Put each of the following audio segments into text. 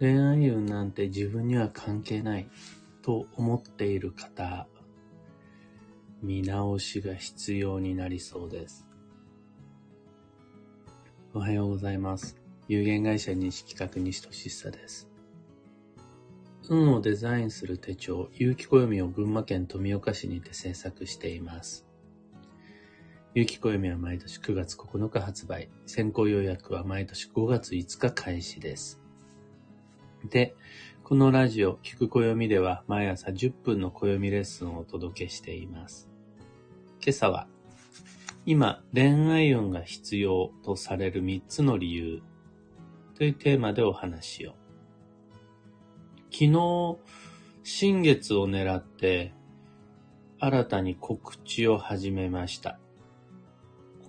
恋愛運なんて自分には関係ないと思っている方、見直しが必要になりそうです。おはようございます。有限会社西企画西俊久です。運をデザインする手帳、有機暦を群馬県富岡市にて制作しています。有機暦は毎年9月9日発売。先行予約は毎年5月5日開始です。で、このラジオ、聞く暦では毎朝10分の暦レッスンをお届けしています。今朝は、今、恋愛運が必要とされる3つの理由というテーマでお話を。昨日、新月を狙って、新たに告知を始めました。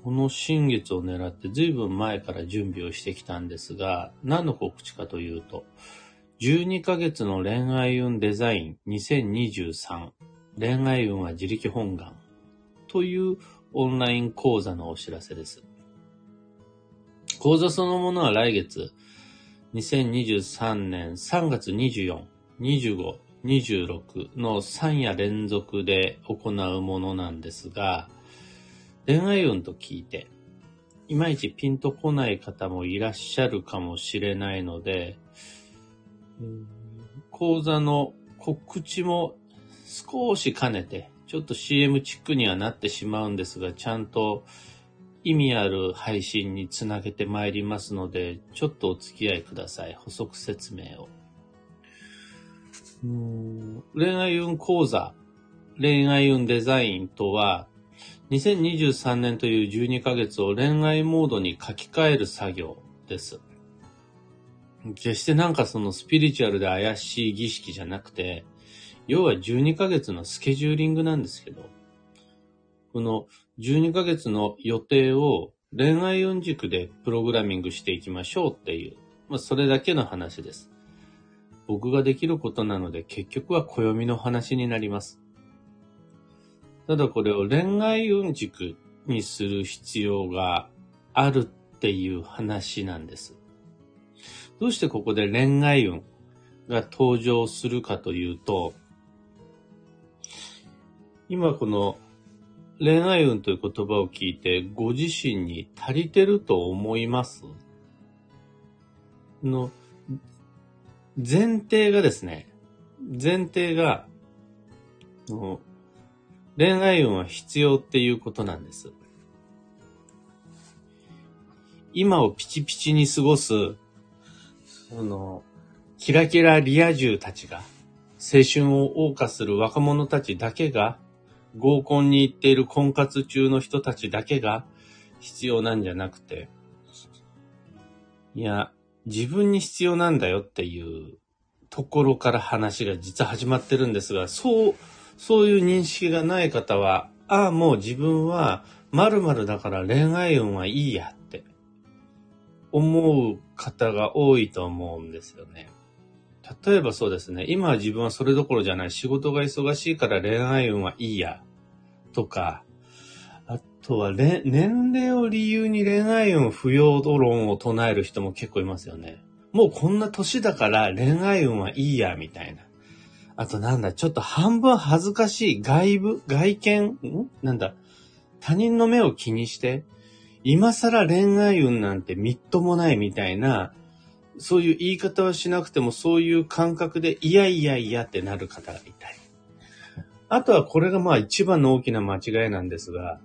この新月を狙って随分前から準備をしてきたんですが、何の告知かというと、12ヶ月の恋愛運デザイン2023恋愛運は自力本願というオンライン講座のお知らせです。講座そのものは来月2023年3月24、25、26の3夜連続で行うものなんですが、恋愛運と聞いて、いまいちピンとこない方もいらっしゃるかもしれないので、講座の告知も少し兼ねて、ちょっと CM チックにはなってしまうんですが、ちゃんと意味ある配信につなげてまいりますので、ちょっとお付き合いください。補足説明を。恋愛運講座、恋愛運デザインとは、2023年という12ヶ月を恋愛モードに書き換える作業です。決してなんかそのスピリチュアルで怪しい儀式じゃなくて、要は12ヶ月のスケジューリングなんですけど、この12ヶ月の予定を恋愛運軸でプログラミングしていきましょうっていう、まあそれだけの話です。僕ができることなので結局は暦の話になります。ただこれを恋愛運軸にする必要があるっていう話なんです。どうしてここで恋愛運が登場するかというと、今この恋愛運という言葉を聞いてご自身に足りてると思います？の前提がですね、前提が、恋愛運は必要っていうことなんです。今をピチピチに過ごすその、キラキラリア充たちが、青春を謳歌する若者たちだけが、合コンに行っている婚活中の人たちだけが必要なんじゃなくて、いや、自分に必要なんだよっていうところから話が実は始まってるんですが、そう、そういう認識がない方は、ああ、もう自分は〇〇だから恋愛運はいいやって思う方が多いと思うんですよね。例えばそうですね、今は自分はそれどころじゃない、仕事が忙しいから恋愛運はいいや、とか、あとは、年齢を理由に恋愛運不要論を唱える人も結構いますよね。もうこんな年だから恋愛運はいいや、みたいな。あとなんだ、ちょっと半分恥ずかしい外部、外見、ん？なんだ、他人の目を気にして、今更恋愛運なんてみっともないみたいな、そういう言い方はしなくてもそういう感覚で、いやいやいやってなる方がいたり。あとはこれがまあ一番の大きな間違いなんですが、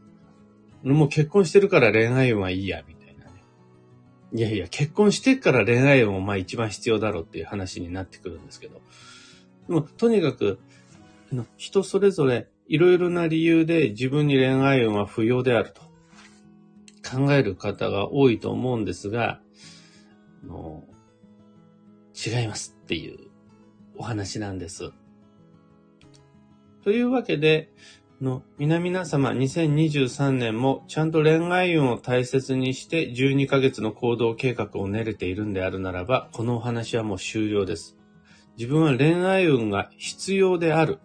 もう結婚してるから恋愛運はいいや、みたいなね。いやいや、結婚してから恋愛運もまあ一番必要だろうっていう話になってくるんですけど。でも、とにかく、人それぞれいろいろな理由で自分に恋愛運は不要であると。考える方が多いと思うんですが、の違いますっていうお話なんです。というわけで、の皆々様2023年もちゃんと恋愛運を大切にして12ヶ月の行動計画を練れているんであるならば、このお話はもう終了です。自分は恋愛運が必要である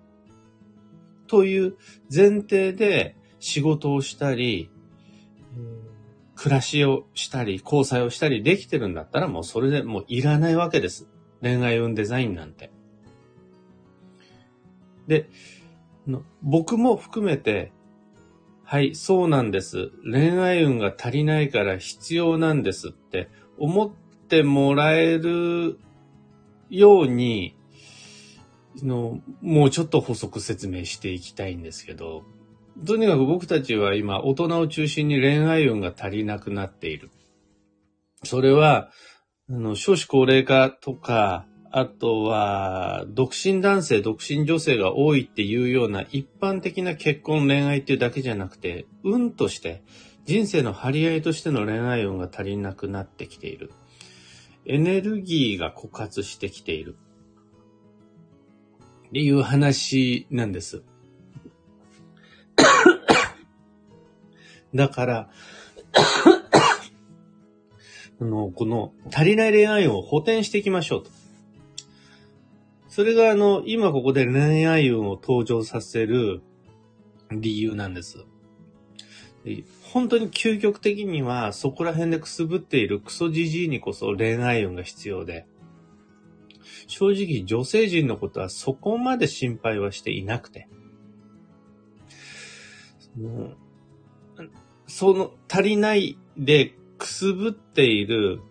という前提で仕事をしたり、暮らしをしたり、交際をしたりできてるんだったらもうそれでもういらないわけです。恋愛運デザインなんて。で、僕も含めて、はい、そうなんです。恋愛運が足りないから必要なんですって思ってもらえるように、のもうちょっと補足説明していきたいんですけど、とにかく僕たちは今、大人を中心に恋愛運が足りなくなっている。それは、あの、少子高齢化とか、あとは、独身男性、独身女性が多いっていうような一般的な結婚、恋愛っていうだけじゃなくて、運として、人生の張り合いとしての恋愛運が足りなくなってきている。エネルギーが枯渇してきている。っていう話なんです。だから、あの、この足りない恋愛運を補填していきましょうと。それがあの、今ここで恋愛運を登場させる理由なんです。本当に究極的にはそこら辺でくすぶっているクソじじいにこそ恋愛運が必要で、正直女性陣のことはそこまで心配はしていなくて、その足りないでくすぶっている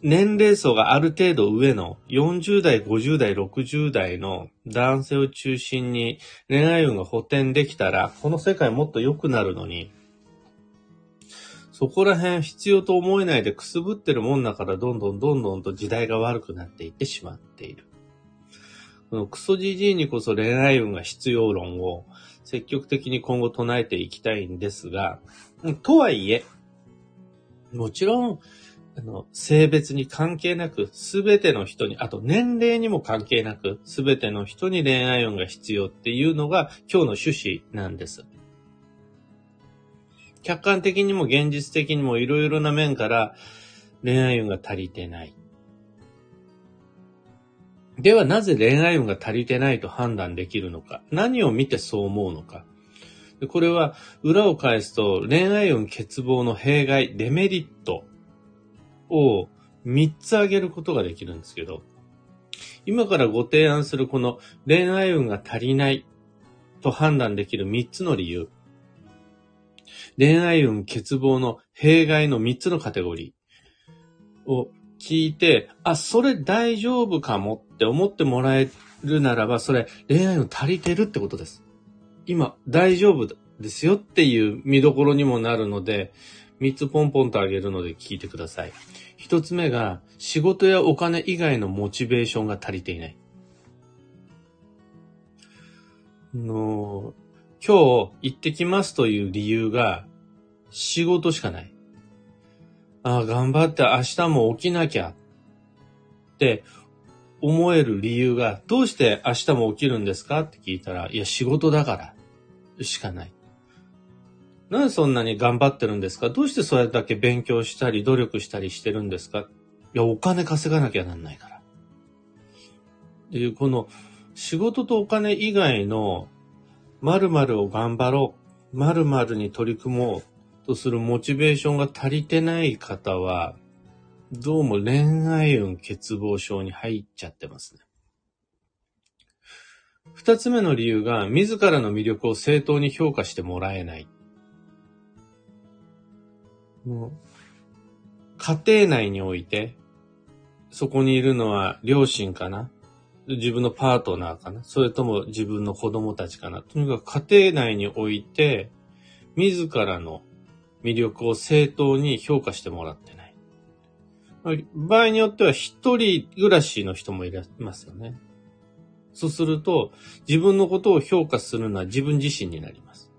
年齢層がある程度上の40代、50代、60代の男性を中心に恋愛運が補填できたら、この世界もっと良くなるのに、そこら辺必要と思えないでくすぶってるもんだからどんどんどんどんと時代が悪くなっていってしまっている。このクソじじいにこそ恋愛運が必要論を積極的に今後唱えていきたいんですが、とはいえ、もちろんあの、性別に関係なく、すべての人に、あと年齢にも関係なく、すべての人に恋愛運が必要っていうのが今日の趣旨なんです。客観的にも現実的にもいろいろな面から恋愛運が足りてない。ではなぜ恋愛運が足りてないと判断できるのか何を見てそう思うのかこれは裏を返すと恋愛運欠乏の弊害、デメリットを3つ挙げることができるんですけど、今からご提案するこの恋愛運が足りないと判断できる3つの理由。恋愛運欠乏の弊害の3つのカテゴリーを聞いて、あ、それ大丈夫かもって思ってもらえるならば、それ恋愛運足りてるってことです。今大丈夫ですよっていう見どころにもなるので、3つポンポンとあげるので聞いてください。1つ目が、仕事やお金以外のモチベーションが足りていない。の今日行ってきますという理由が仕事しかない。ああ、頑張って明日も起きなきゃって思える理由がどうして明日も起きるんですか？って聞いたら、いや仕事だからしかない。なんでそんなに頑張ってるんですか？どうしてそれだけ勉強したり努力したりしてるんですか？いや、お金稼がなきゃなんないから。っていう、この仕事とお金以外の〇〇を頑張ろう、〇〇に取り組もうとするモチベーションが足りてない方は、どうも恋愛運欠乏症に入っちゃってますね。二つ目の理由が、自らの魅力を正当に評価してもらえない。家庭内において、そこにいるのは両親かな？自分のパートナーかな？それとも自分の子供たちかな？とにかく家庭内において、自らの魅力を正当に評価してもらってない。場合によっては一人暮らしの人もいますよね。そうすると、自分のことを評価するのは自分自身になります。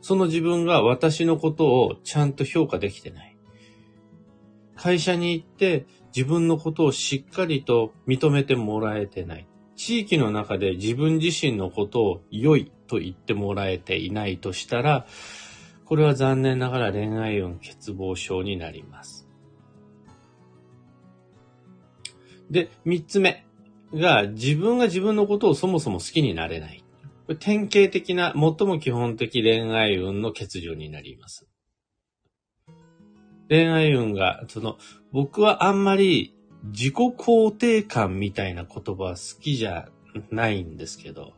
その自分が私のことをちゃんと評価できてない。会社に行って自分のことをしっかりと認めてもらえてない。地域の中で自分自身のことを良いと言ってもらえていないとしたら、これは残念ながら恋愛運欠乏症になります。で、三つ目が自分が自分のことをそもそも好きになれない。これ典型的な、最も基本的恋愛運の欠如になります。恋愛運が、その、僕はあんまり自己肯定感みたいな言葉は好きじゃないんですけど、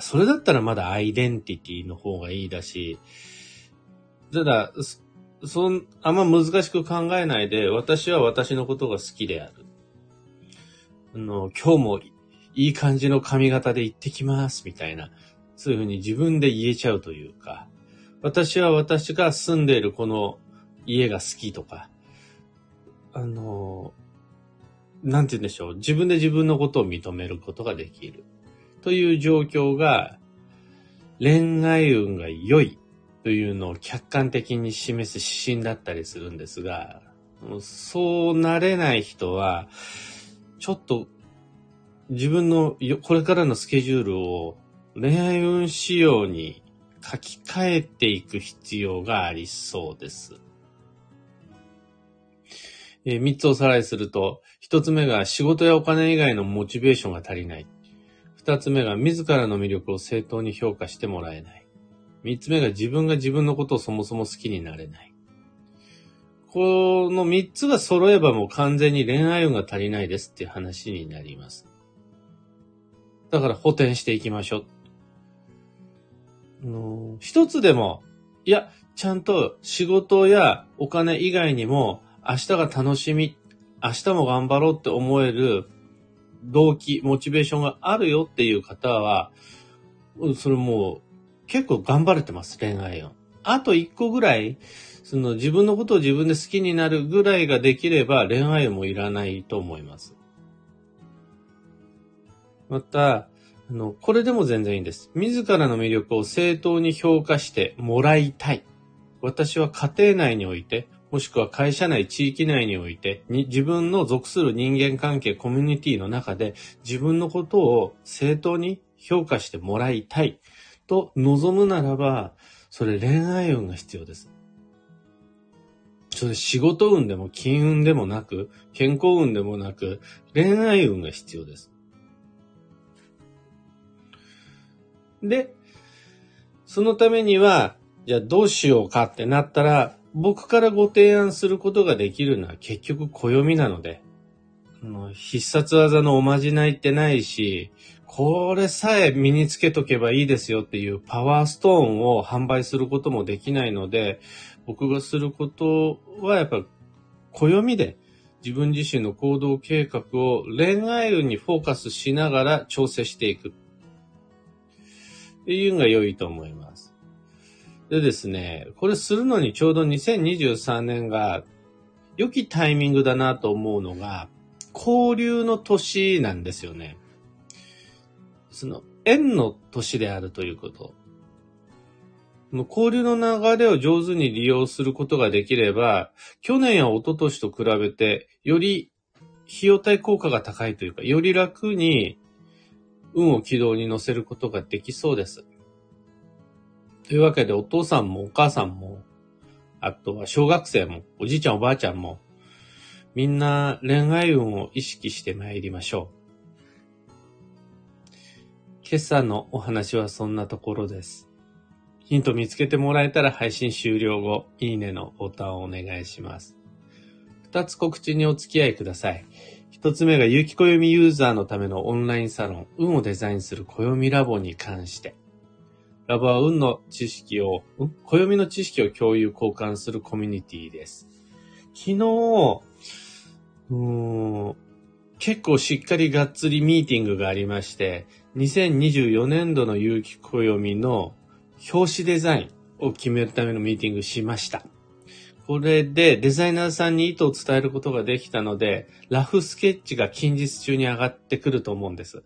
それだったらまだアイデンティティの方がいいだし、ただ、そん、あんま難しく考えないで、私は私のことが好きである。あの、今日もいい感じの髪型で行ってきます、みたいな。そういうふうに自分で言えちゃうというか、私は私が住んでいるこの家が好きとか、あの、なんて言うんでしょう。自分で自分のことを認めることができる。という状況が、恋愛運が良いというのを客観的に示す指針だったりするんですが、そうなれない人は、ちょっと自分のこれからのスケジュールを恋愛運仕様に書き換えていく必要がありそうです。えー、つおさらいすると、一つ目が仕事やお金以外のモチベーションが足りない。二つ目が自らの魅力を正当に評価してもらえない。三つ目が自分が自分のことをそもそも好きになれない。この三つが揃えばもう完全に恋愛運が足りないですっていう話になります。だから補填していきましょう。一つでも、いや、ちゃんと仕事やお金以外にも明日が楽しみ、明日も頑張ろうって思える動機、モチベーションがあるよっていう方は、それもう結構頑張れてます、恋愛を。あと一個ぐらい、その自分のことを自分で好きになるぐらいができれば恋愛もいらないと思います。また、あの、これでも全然いいんです。自らの魅力を正当に評価してもらいたい。私は家庭内において、もしくは会社内、地域内において、に自分の属する人間関係、コミュニティの中で自分のことを正当に評価してもらいたい。と望むならば、それ恋愛運が必要です。それ仕事運でも金運でもなく、健康運でもなく、恋愛運が必要です。で、そのためには、じゃあどうしようかってなったら、僕からご提案することができるのは結局暦なので、必殺技のおまじないってないし、これさえ身につけとけばいいですよっていうパワーストーンを販売することもできないので、僕がすることはやっぱ暦で自分自身の行動計画を恋愛運にフォーカスしながら調整していく。っていうのが良いと思います。でですね、これするのにちょうど2023年が良きタイミングだなと思うのが、交流の年なんですよね。その、縁の年であるということ。交流の流れを上手に利用することができれば、去年や一昨年と比べて、より費用対効果が高いというか、より楽に運を軌道に乗せることができそうです。というわけで、お父さんもお母さんも、あとは小学生も、おじいちゃんおばあちゃんも、みんな恋愛運を意識して参りましょう。今朝のお話はそんなところです。ヒント見つけてもらえたら配信終了後、いいねのボタンをお願いします。二つ告知にお付き合いください。一つ目が有機暦ユーザーのためのオンラインサロン、運をデザインする暦ラボに関して。ラボは運の知識を、暦の知識を共有交換するコミュニティです。昨日、うーん結構しっかりがっつりミーティングがありまして、2024年度の有機暦の表紙デザインを決めるためのミーティングしました。これでデザイナーさんに意図を伝えることができたので、ラフスケッチが近日中に上がってくると思うんです。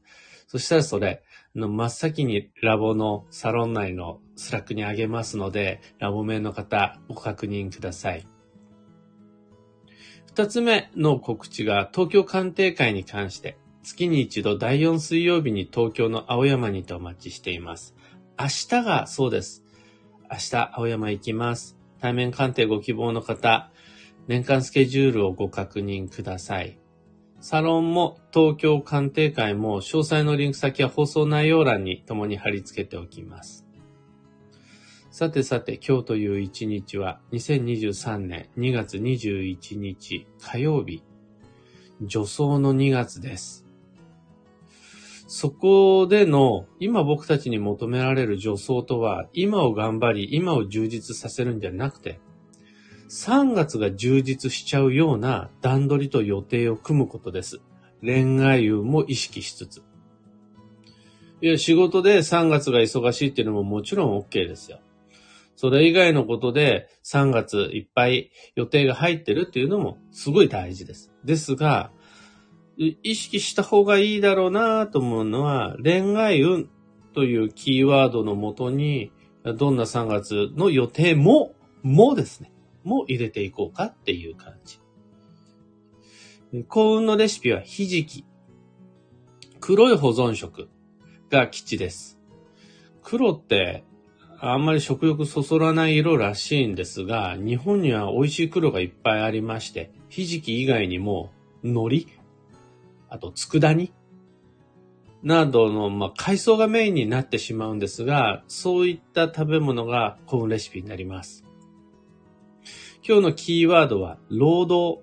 そしたらそれ、の真っ先にラボのサロン内の Slack にあげますので、ラボメンの方ご確認ください。二つ目の告知が東京鑑定会に関して、月に一度第4水曜日に東京の青山にてお待ちしています。明日がそうです。明日青山行きます。対面鑑定ご希望の方、年間スケジュールをご確認ください。サロンも東京鑑定会も詳細のリンク先は放送内容欄に共に貼り付けておきます。さてさて、今日という一日は、2023年2月21日火曜日。助走の2月です。そこでの、今僕たちに求められる助走とは、今を頑張り、今を充実させるんじゃなくて、3月が充実しちゃうような段取りと予定を組むことです。恋愛運も意識しつつ。いや、仕事で3月が忙しいっていうのももちろん OK ですよ。それ以外のことで3月いっぱい予定が入ってるっていうのもすごい大事です。ですが、意識した方がいいだろうなと思うのは、恋愛運というキーワードのもとに、どんな3月の予定も、もですね、も入れていこうかっていう感じ。幸運のレシピはひじき。黒い保存食が基地です。黒ってあんまり食欲そそらない色らしいんですが、日本には美味しい黒がいっぱいありまして、ひじき以外にも海苔、あと佃煮？などの、まあ、海藻がメインになってしまうんですが、そういった食べ物が幸運レシピになります。今日のキーワードは、労働。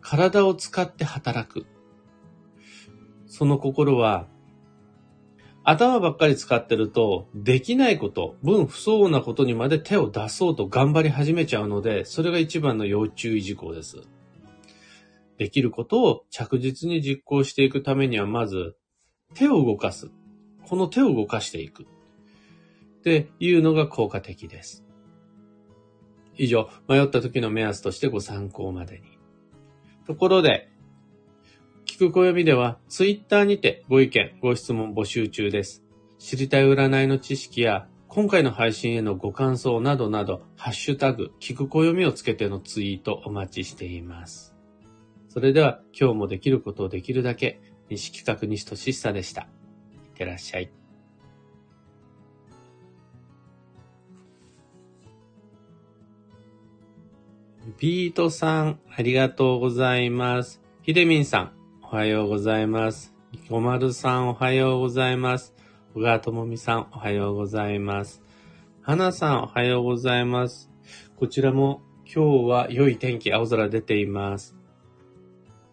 体を使って働く。その心は、頭ばっかり使ってると、できないこと、分不相応なことにまで手を出そうと頑張り始めちゃうので、それが一番の要注意事項です。できることを着実に実行していくためには、まず、手を動かす。この手を動かしていく。っていうのが効果的です。以上、迷った時の目安としてご参考までに。ところで、聞く暦では、ツイッターにてご意見、ご質問募集中です。知りたい占いの知識や、今回の配信へのご感想などなど、ハッシュタグ、聞く暦をつけてのツイートお待ちしています。それでは、今日もできることをできるだけ、西企画西俊久でした。いってらっしゃい。ビートさん、ありがとうございます。ひでみんさん、おはようございます。ごまるさん、おはようございます。小川ともみさん、おはようございます。はなさん、おはようございます。こちらも今日は良い天気、青空出ています。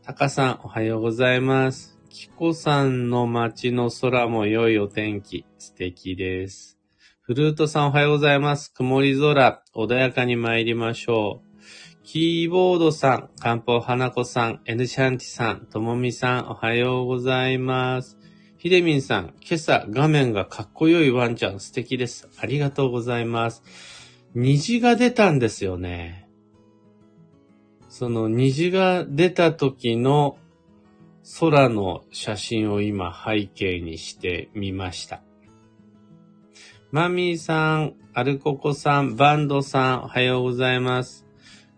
たかさん、おはようございます。きこさんの街の空も良いお天気、素敵です。フルートさん、おはようございます。曇り空、穏やかに参りましょう。キーボードさん、漢方花子さん、エヌシャンティさん、ともみさん、おはようございます。ひでみんさん、今朝画面がかっこよいワンちゃん素敵です。ありがとうございます。虹が出たんですよね。その虹が出た時の空の写真を今背景にしてみました。マミーさん、アルココさん、バンドさん、おはようございます。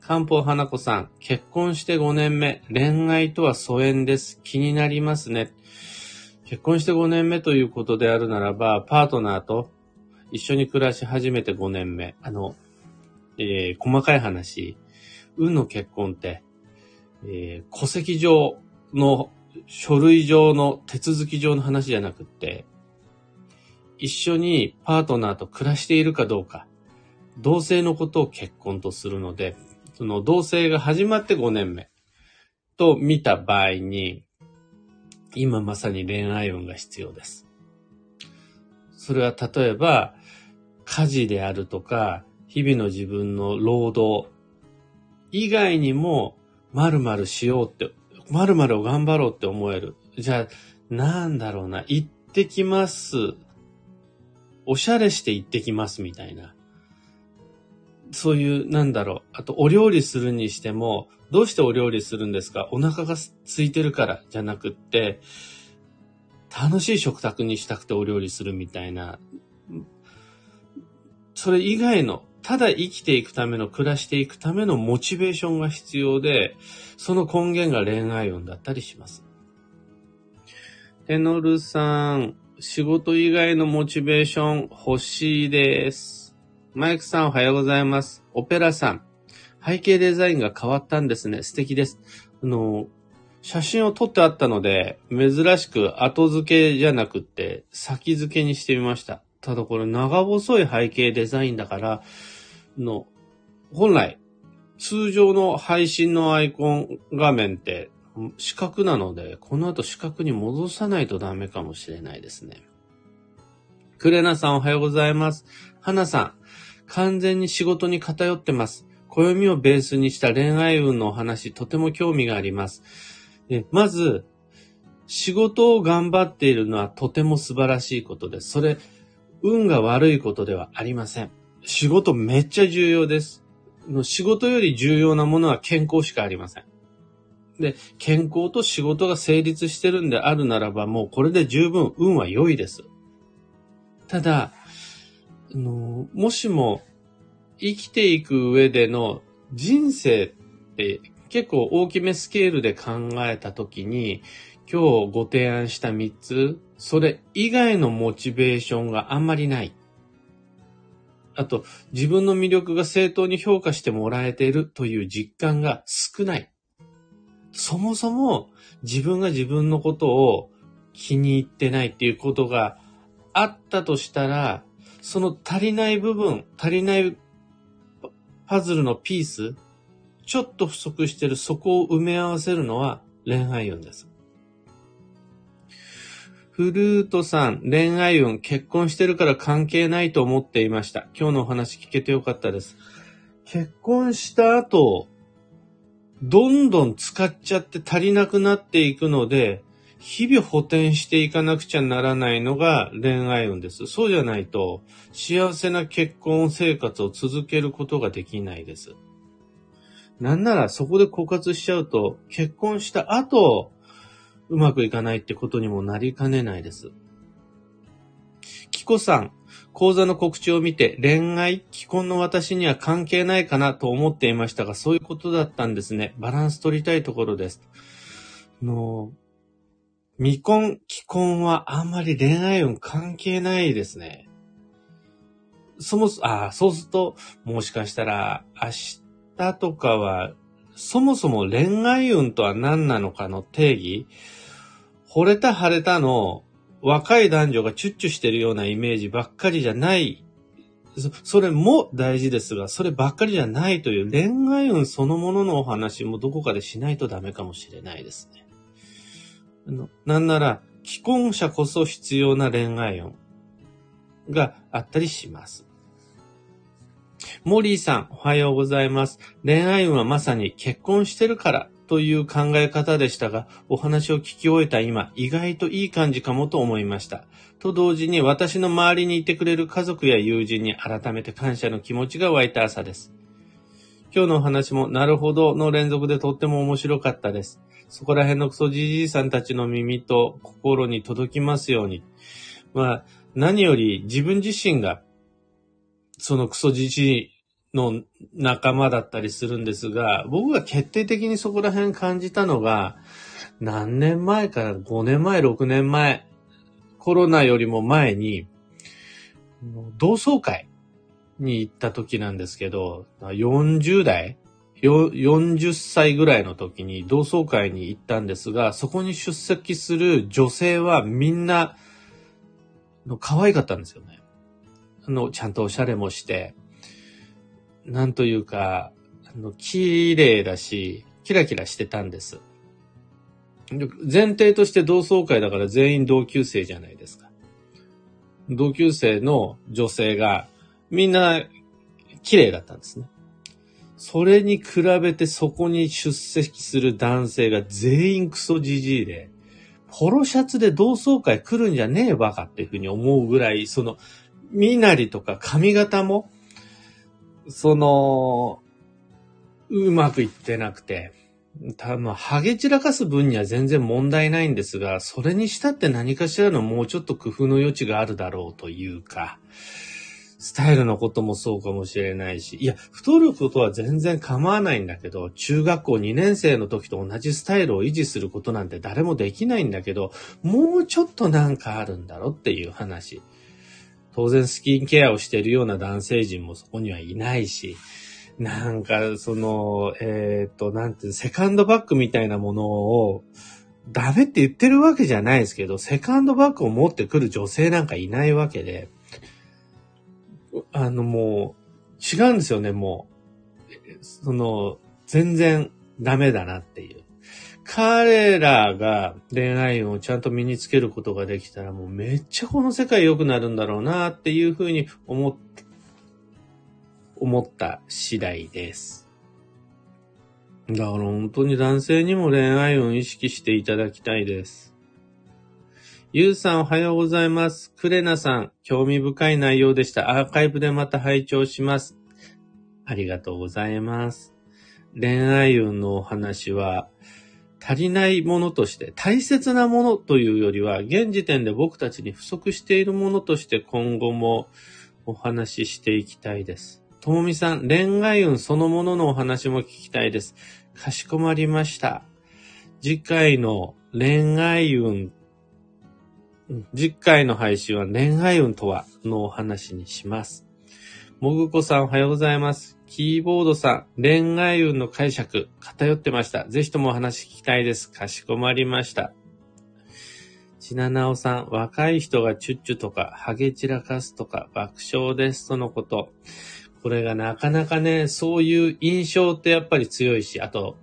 漢方花子さん、結婚して5年目、恋愛とは疎遠です。気になりますね。結婚して5年目ということであるならば、パートナーと一緒に暮らし始めて5年目。あの、えー細かい話、運の結婚って、えー戸籍上の書類上の手続き上の話じゃなくって、一緒にパートナーと暮らしているかどうか、同性のことを結婚とするので、その同性が始まって5年目と見た場合に、今まさに恋愛運が必要です。それは例えば、家事であるとか、日々の自分の労働以外にも、〇〇しようって、〇〇を頑張ろうって思える。じゃあ、なんだろうな、行ってきます。おしゃれして行ってきますみたいな。そういう、なんだろう。あと、お料理するにしても、どうしてお料理するんですか？お腹が空いてるからじゃなくって、楽しい食卓にしたくてお料理するみたいな。それ以外の、ただ生きていくための、暮らしていくためのモチベーションが必要で、その根源が恋愛運だったりします。テノルさん、仕事以外のモチベーション欲しいです。マイクさんおはようございます。オペラさん、背景デザインが変わったんですね。素敵です。あの、写真を撮ってあったので、珍しく後付けじゃなくって先付けにしてみました。ただこれ長細い背景デザインだから、の、本来、通常の配信のアイコン画面って、資格なので、この後資格に戻さないとダメかもしれないですね。クレナさんおはようございます。花さん、完全に仕事に偏ってます。暦をベースにした恋愛運のお話、とても興味があります。まず、仕事を頑張っているのはとても素晴らしいことです。それ、運が悪いことではありません。仕事めっちゃ重要です。仕事より重要なものは健康しかありません。で、健康と仕事が成立してるんであるならば、もうこれで十分運は良いです。ただ、あのもしも生きていく上での人生って結構大きめスケールで考えたときに、今日ご提案した3つ、それ以外のモチベーションがあんまりない。あと、自分の魅力が正当に評価してもらえているという実感が少ない。そもそも自分が自分のことを気に入ってないっていうことがあったとしたら、その足りない部分、足りないパズルのピース、ちょっと不足してるそこを埋め合わせるのは恋愛運です。フルートさん、恋愛運、結婚してるから関係ないと思っていました。今日のお話聞けてよかったです。結婚した後、どんどん使っちゃって足りなくなっていくので、日々補填していかなくちゃならないのが恋愛運です。そうじゃないと、幸せな結婚生活を続けることができないです。なんならそこで枯渇しちゃうと、結婚した後、うまくいかないってことにもなりかねないです。キコさん、講座の告知を見て恋愛、既婚の私には関係ないかなと思っていましたが、そういうことだったんですね。バランス取りたいところです。の、未婚、既婚はあんまり恋愛運関係ないですね。そもそ、あそうすると、もしかしたら、明日とかは、そもそも恋愛運とは何なのかの定義惚れた腫れたの若い男女がチュッチュしてるようなイメージばっかりじゃないそれも大事ですが、そればっかりじゃないという恋愛運そのもののお話もどこかでしないとダメかもしれないですね。なんなら、既婚者こそ必要な恋愛運があったりします。モリーさん、おはようございます。恋愛運はまさに結婚してるからという考え方でしたが、お話を聞き終えた今、意外といい感じかもと思いました。と同時に私の周りにいてくれる家族や友人に改めて感謝の気持ちが湧いた朝です。今日のお話もなるほどの連続でとっても面白かったです。そこら辺のクソじじいさんたちの耳と心に届きますように。まあ、何より自分自身がそのクソじじいの仲間だったりするんですが、僕が決定的にそこら辺感じたのが、何年前から5年前、6年前、コロナよりも前に、同窓会に行った時なんですけど、40代40歳ぐらいの時に同窓会に行ったんですが、そこに出席する女性はみんな、可愛かったんですよね。の、ちゃんとおしゃれもして、なんというか、あの、綺麗だし、キラキラしてたんです。前提として同窓会だから全員同級生じゃないですか。同級生の女性がみんな綺麗だったんですね。それに比べてそこに出席する男性が全員クソじじいで、ポロシャツで同窓会来るんじゃねえバカっていうふうに思うぐらい、その、身なりとか髪型も、その、うまくいってなくて、多分、ハゲ散らかす分には全然問題ないんですが、それにしたって何かしらのもうちょっと工夫の余地があるだろうというか、スタイルのこともそうかもしれないし、いや、太ることは全然構わないんだけど、中学校2年生の時と同じスタイルを維持することなんて誰もできないんだけど、もうちょっとなんかあるんだろうっていう話。当然スキンケアをしているような男性陣もそこにはいないし、なんか、その、えっ、と、なんていうセカンドバッグみたいなものを、ダメって言ってるわけじゃないですけど、セカンドバッグを持ってくる女性なんかいないわけで、あのもう、違うんですよね、もう。その、全然ダメだなっていう彼らが恋愛運をちゃんと身につけることができたらもうめっちゃこの世界良くなるんだろうなっていうふうに思っ、思った次第です。だから本当に男性にも恋愛運を意識していただきたいです。ゆうさんおはようございます。クレナさん、興味深い内容でした。アーカイブでまた拝聴します。ありがとうございます。恋愛運のお話は、足りないものとして、大切なものというよりは、現時点で僕たちに不足しているものとして今後もお話ししていきたいです。ともみさん、恋愛運そのもののお話も聞きたいです。かしこまりました。次回の恋愛運、次回の配信は恋愛運とはのお話にします。もぐこさんおはようございます。キーボードさん、恋愛運の解釈、偏ってました。ぜひともお話聞きたいです。かしこまりました。ちななおさん、若い人がチュッチュとか、ハゲ散らかすとか、爆笑ですとのこと。これがなかなかね、そういう印象ってやっぱり強いし、あと、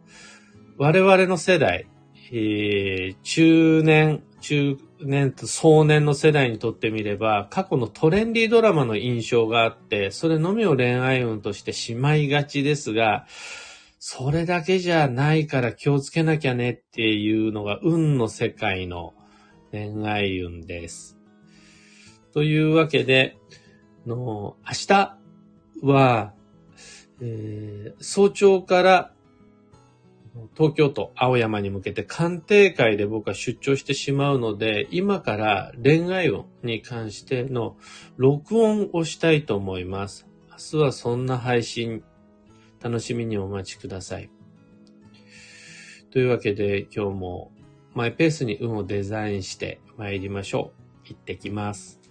我々の世代、えー中年、中年と壮年の世代にとってみれば、過去のトレンディードラマの印象があって、それのみを恋愛運としてしまいがちですが、それだけじゃないから気をつけなきゃねっていうのが運の世界の恋愛運です。というわけで、の明日は、えー早朝から東京都青山に向けて鑑定会で僕は出張してしまうので、今から恋愛運に関しての録音をしたいと思います。明日はそんな配信、楽しみにお待ちください。というわけで今日もマイペースに運をデザインして参りましょう。行ってきます。